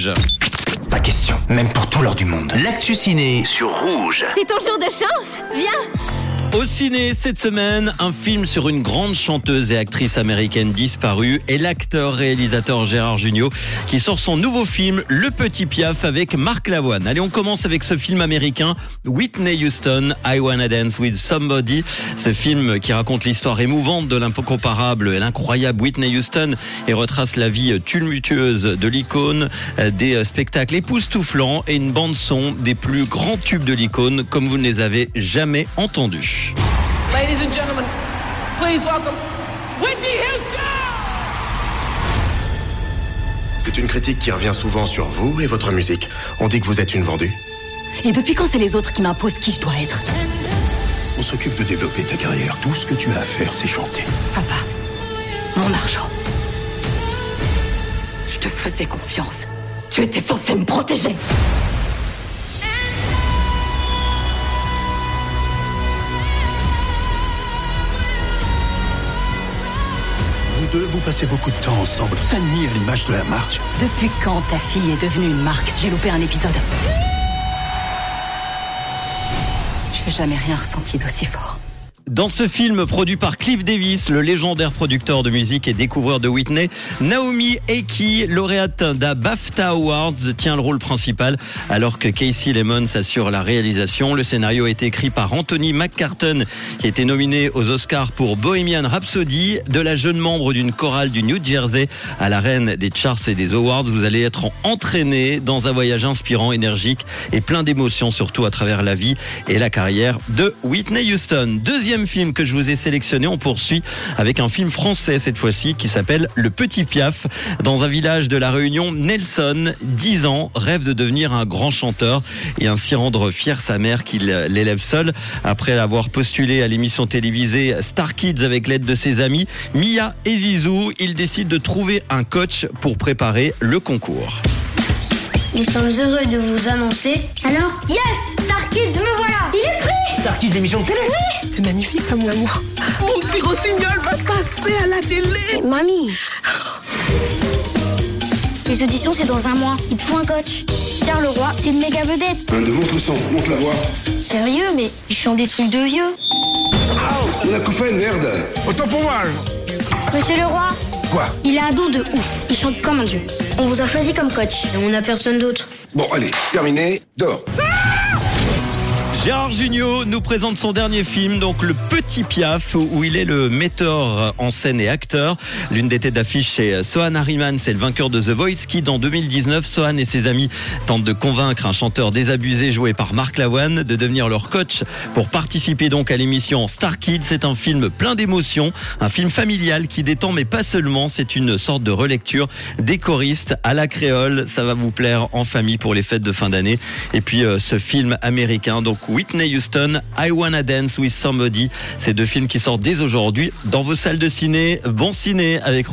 Rouge. Pas question, même pour tout l'or du monde. L'actu ciné sur Rouge. C'est ton jour de chance Viens Au ciné cette semaine, un film sur une grande chanteuse et actrice américaine disparue et l'acteur-réalisateur Gérard Jugnot qui sort son nouveau film Le Petit Piaf avec Marc Lavoine. Allez, on commence avec ce film américain Whitney Houston, I Wanna Dance with Somebody. Ce film qui raconte l'histoire émouvante de l'incomparable et l'incroyable Whitney Houston et retrace la vie tumultueuse de l'icône, euh, des spectacles époustouflants et une bande son des plus grands tubes de l'icône comme vous ne les avez jamais entendus. Ladies and gentlemen, please welcome Whitney Houston! C'est une critique qui revient souvent sur vous et votre musique. On dit que vous êtes une vendue. Et depuis quand c'est les autres qui m'imposent qui je dois être? On s'occupe de développer ta carrière. Tout ce que tu as à faire, c'est chanter. Papa, mon argent. Je te faisais confiance. Tu étais censé me protéger. Deux, vous passez beaucoup de temps ensemble. Ça nuit à l'image de la marque. Depuis quand ta fille est devenue une marque J'ai loupé un épisode. J'ai jamais rien ressenti d'aussi fort. Dans ce film produit par Cliff Davis, le légendaire producteur de musique et découvreur de Whitney, Naomi Eki, lauréate d'un BAFTA Awards, tient le rôle principal alors que Casey Lemon assure la réalisation. Le scénario été écrit par Anthony McCartan qui été nominé aux Oscars pour Bohemian Rhapsody. De la jeune membre d'une chorale du New Jersey à la reine des charts et des awards, vous allez être entraîné dans un voyage inspirant, énergique et plein d'émotions, surtout à travers la vie et la carrière de Whitney Houston. Deuxième film que je vous ai sélectionné, on poursuit avec un film français cette fois-ci qui s'appelle Le Petit Piaf. Dans un village de la Réunion, Nelson, 10 ans, rêve de devenir un grand chanteur et ainsi rendre fier sa mère qu'il l'élève seul. Après avoir postulé à l'émission télévisée Star Kids avec l'aide de ses amis, Mia et Zizou, il décide de trouver un coach pour préparer le concours. Nous sommes heureux de vous annoncer. Alors Yes Star Kids, me voilà Il est prêt Starkey d'émission de télé C'est magnifique ça, mon amour. Mon petit rossignol va passer à la télé. Mamie Les auditions, c'est dans un mois. Il te faut un coach. Pierre Leroy, c'est une méga vedette. Un de montre son, monte la voix. Sérieux, mais ils chantent des trucs de vieux. On a coup fait, merde Autant pour moi Monsieur Leroy Quoi Il a un don de ouf. Il chante comme un dieu. On vous a choisi comme coach. Et on n'a personne d'autre. Bon, allez, terminé, dors. Gérard Jugnot nous présente son dernier film, donc Le Petit Piaf, où il est le metteur en scène et acteur. L'une des têtes d'affiche, c'est Sohan Harriman, c'est le vainqueur de The Voice, qui, dans 2019, Sohan et ses amis tentent de convaincre un chanteur désabusé joué par Marc Lavoine de devenir leur coach pour participer donc à l'émission Star Kids. C'est un film plein d'émotions, un film familial qui détend, mais pas seulement. C'est une sorte de relecture des choristes à la créole. Ça va vous plaire en famille pour les fêtes de fin d'année. Et puis, euh, ce film américain, donc Whitney Houston, I Wanna Dance with Somebody. Ces deux films qui sortent dès aujourd'hui dans vos salles de ciné. Bon ciné avec